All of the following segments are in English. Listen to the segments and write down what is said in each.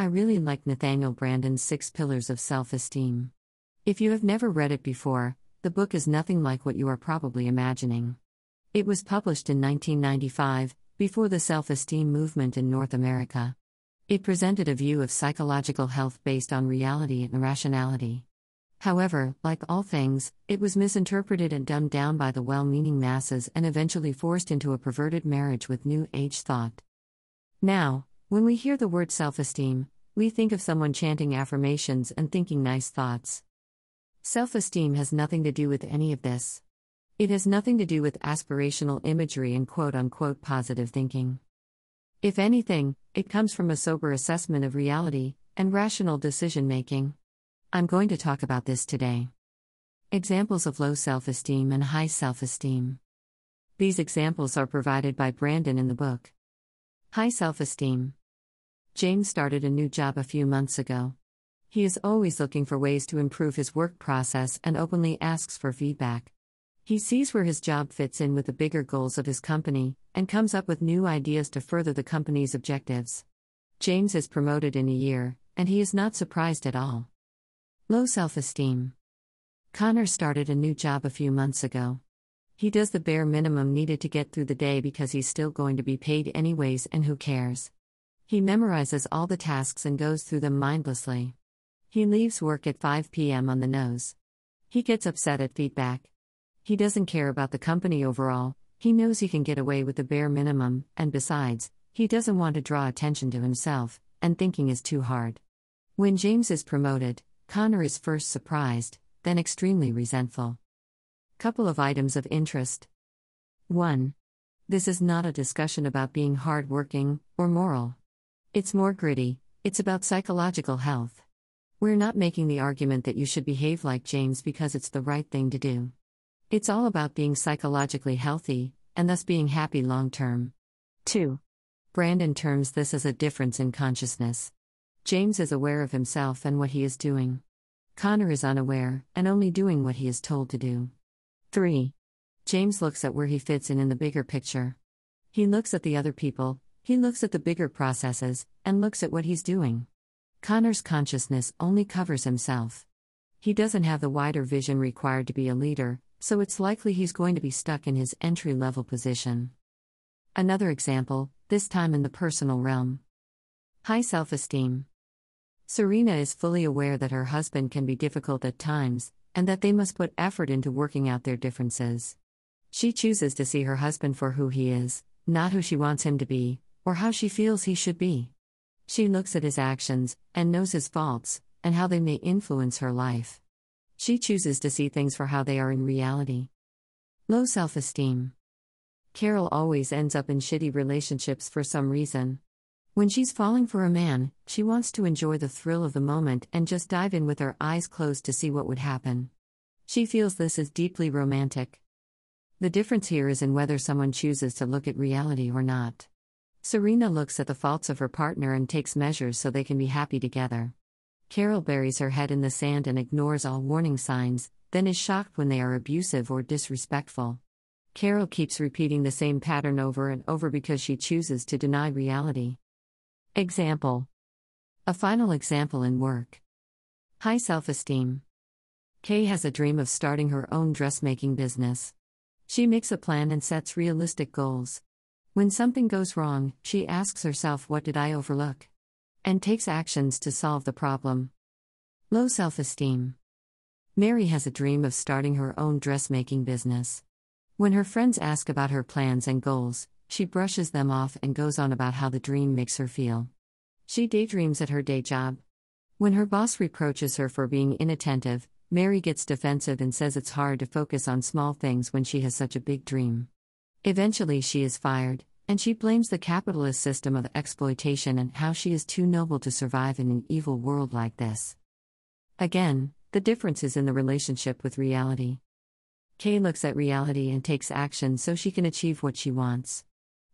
I really like Nathaniel Branden's Six Pillars of Self Esteem. If you have never read it before, the book is nothing like what you are probably imagining. It was published in 1995, before the self esteem movement in North America. It presented a view of psychological health based on reality and rationality. However, like all things, it was misinterpreted and dumbed down by the well meaning masses and eventually forced into a perverted marriage with New Age thought. Now, when we hear the word self esteem, we think of someone chanting affirmations and thinking nice thoughts. Self esteem has nothing to do with any of this. It has nothing to do with aspirational imagery and quote unquote positive thinking. If anything, it comes from a sober assessment of reality and rational decision making. I'm going to talk about this today. Examples of low self esteem and high self esteem. These examples are provided by Branden in the book. High self esteem. James started a new job a few months ago. He is always looking for ways to improve his work process and openly asks for feedback. He sees where his job fits in with the bigger goals of his company and comes up with new ideas to further the company's objectives. James is promoted in a year, and he is not surprised at all. Low self esteem. Connor started a new job a few months ago. He does the bare minimum needed to get through the day because he's still going to be paid anyways, and who cares? He memorizes all the tasks and goes through them mindlessly. He leaves work at 5 p.m. on the nose. He gets upset at feedback. He doesn't care about the company overall, he knows he can get away with the bare minimum, and besides, he doesn't want to draw attention to himself, and thinking is too hard. When James is promoted, Connor is first surprised, then extremely resentful. Couple of items of interest. 1. This is not a discussion about being hardworking or moral. It's more gritty, it's about psychological health. We're not making the argument that you should behave like James because it's the right thing to do. It's all about being psychologically healthy, and thus being happy long term. 2. Branden terms this as a difference in consciousness. James is aware of himself and what he is doing. Connor is unaware, and only doing what he is told to do. 3. James looks at where he fits in in the bigger picture. He looks at the other people, he looks at the bigger processes, and looks at what he's doing. Connor's consciousness only covers himself. He doesn't have the wider vision required to be a leader, so it's likely he's going to be stuck in his entry level position. Another example, this time in the personal realm. High self esteem. Serena is fully aware that her husband can be difficult at times, and that they must put effort into working out their differences. She chooses to see her husband for who he is, not who she wants him to be, or how she feels he should be. She looks at his actions, and knows his faults, and how they may influence her life. She chooses to see things for how they are in reality. Low self esteem. Carol always ends up in shitty relationships for some reason. When she's falling for a man, she wants to enjoy the thrill of the moment and just dive in with her eyes closed to see what would happen. She feels this is deeply romantic. The difference here is in whether someone chooses to look at reality or not. Serena looks at the faults of her partner and takes measures so they can be happy together. Carol buries her head in the sand and ignores all warning signs, then is shocked when they are abusive or disrespectful. Carol keeps repeating the same pattern over and over because she chooses to deny reality. Example A final example in work. High self esteem. Kay has a dream of starting her own dressmaking business. She makes a plan and sets realistic goals. When something goes wrong, she asks herself, What did I overlook? and takes actions to solve the problem. Low self esteem. Mary has a dream of starting her own dressmaking business. When her friends ask about her plans and goals, she brushes them off and goes on about how the dream makes her feel. She daydreams at her day job. When her boss reproaches her for being inattentive, Mary gets defensive and says it's hard to focus on small things when she has such a big dream. Eventually, she is fired, and she blames the capitalist system of exploitation and how she is too noble to survive in an evil world like this. Again, the difference is in the relationship with reality. Kay looks at reality and takes action so she can achieve what she wants.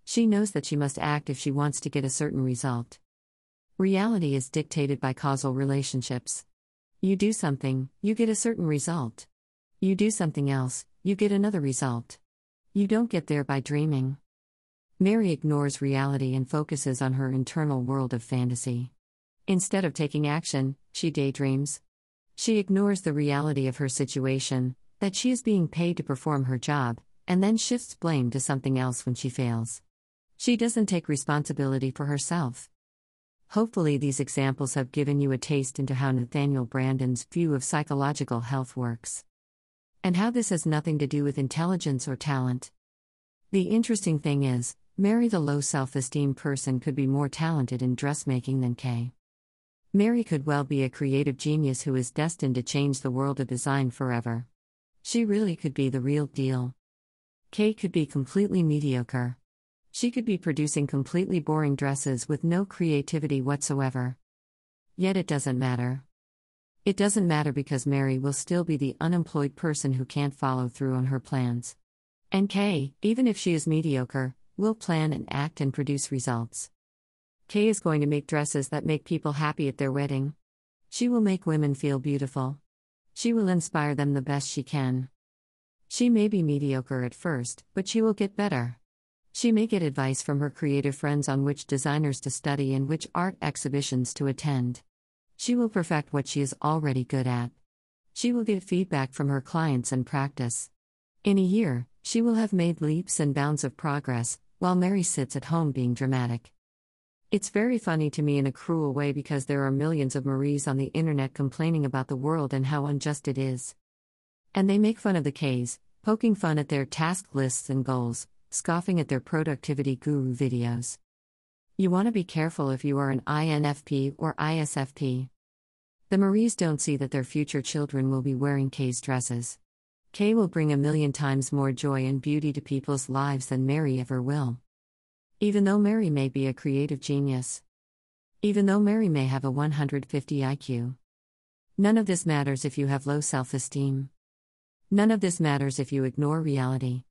She knows that she must act if she wants to get a certain result. Reality is dictated by causal relationships. You do something, you get a certain result. You do something else, you get another result. You don't get there by dreaming. Mary ignores reality and focuses on her internal world of fantasy. Instead of taking action, she daydreams. She ignores the reality of her situation, that she is being paid to perform her job, and then shifts blame to something else when she fails. She doesn't take responsibility for herself. Hopefully, these examples have given you a taste into how Nathaniel Branden's view of psychological health works. And how this has nothing to do with intelligence or talent. The interesting thing is, Mary, the low self esteem person, could be more talented in dressmaking than Kay. Mary could well be a creative genius who is destined to change the world of design forever. She really could be the real deal. Kay could be completely mediocre. She could be producing completely boring dresses with no creativity whatsoever. Yet it doesn't matter. It doesn't matter because Mary will still be the unemployed person who can't follow through on her plans. And Kay, even if she is mediocre, will plan and act and produce results. Kay is going to make dresses that make people happy at their wedding. She will make women feel beautiful. She will inspire them the best she can. She may be mediocre at first, but she will get better. She may get advice from her creative friends on which designers to study and which art exhibitions to attend. She will perfect what she is already good at. She will get feedback from her clients and practice. In a year, she will have made leaps and bounds of progress, while Mary sits at home being dramatic. It's very funny to me in a cruel way because there are millions of Maries on the internet complaining about the world and how unjust it is. And they make fun of the Kays, poking fun at their task lists and goals, scoffing at their productivity guru videos. You want to be careful if you are an INFP or ISFP. The Maries don't see that their future children will be wearing Kay's dresses. K will bring a million times more joy and beauty to people's lives than Mary ever will. Even though Mary may be a creative genius. Even though Mary may have a 150 IQ. None of this matters if you have low self esteem. None of this matters if you ignore reality.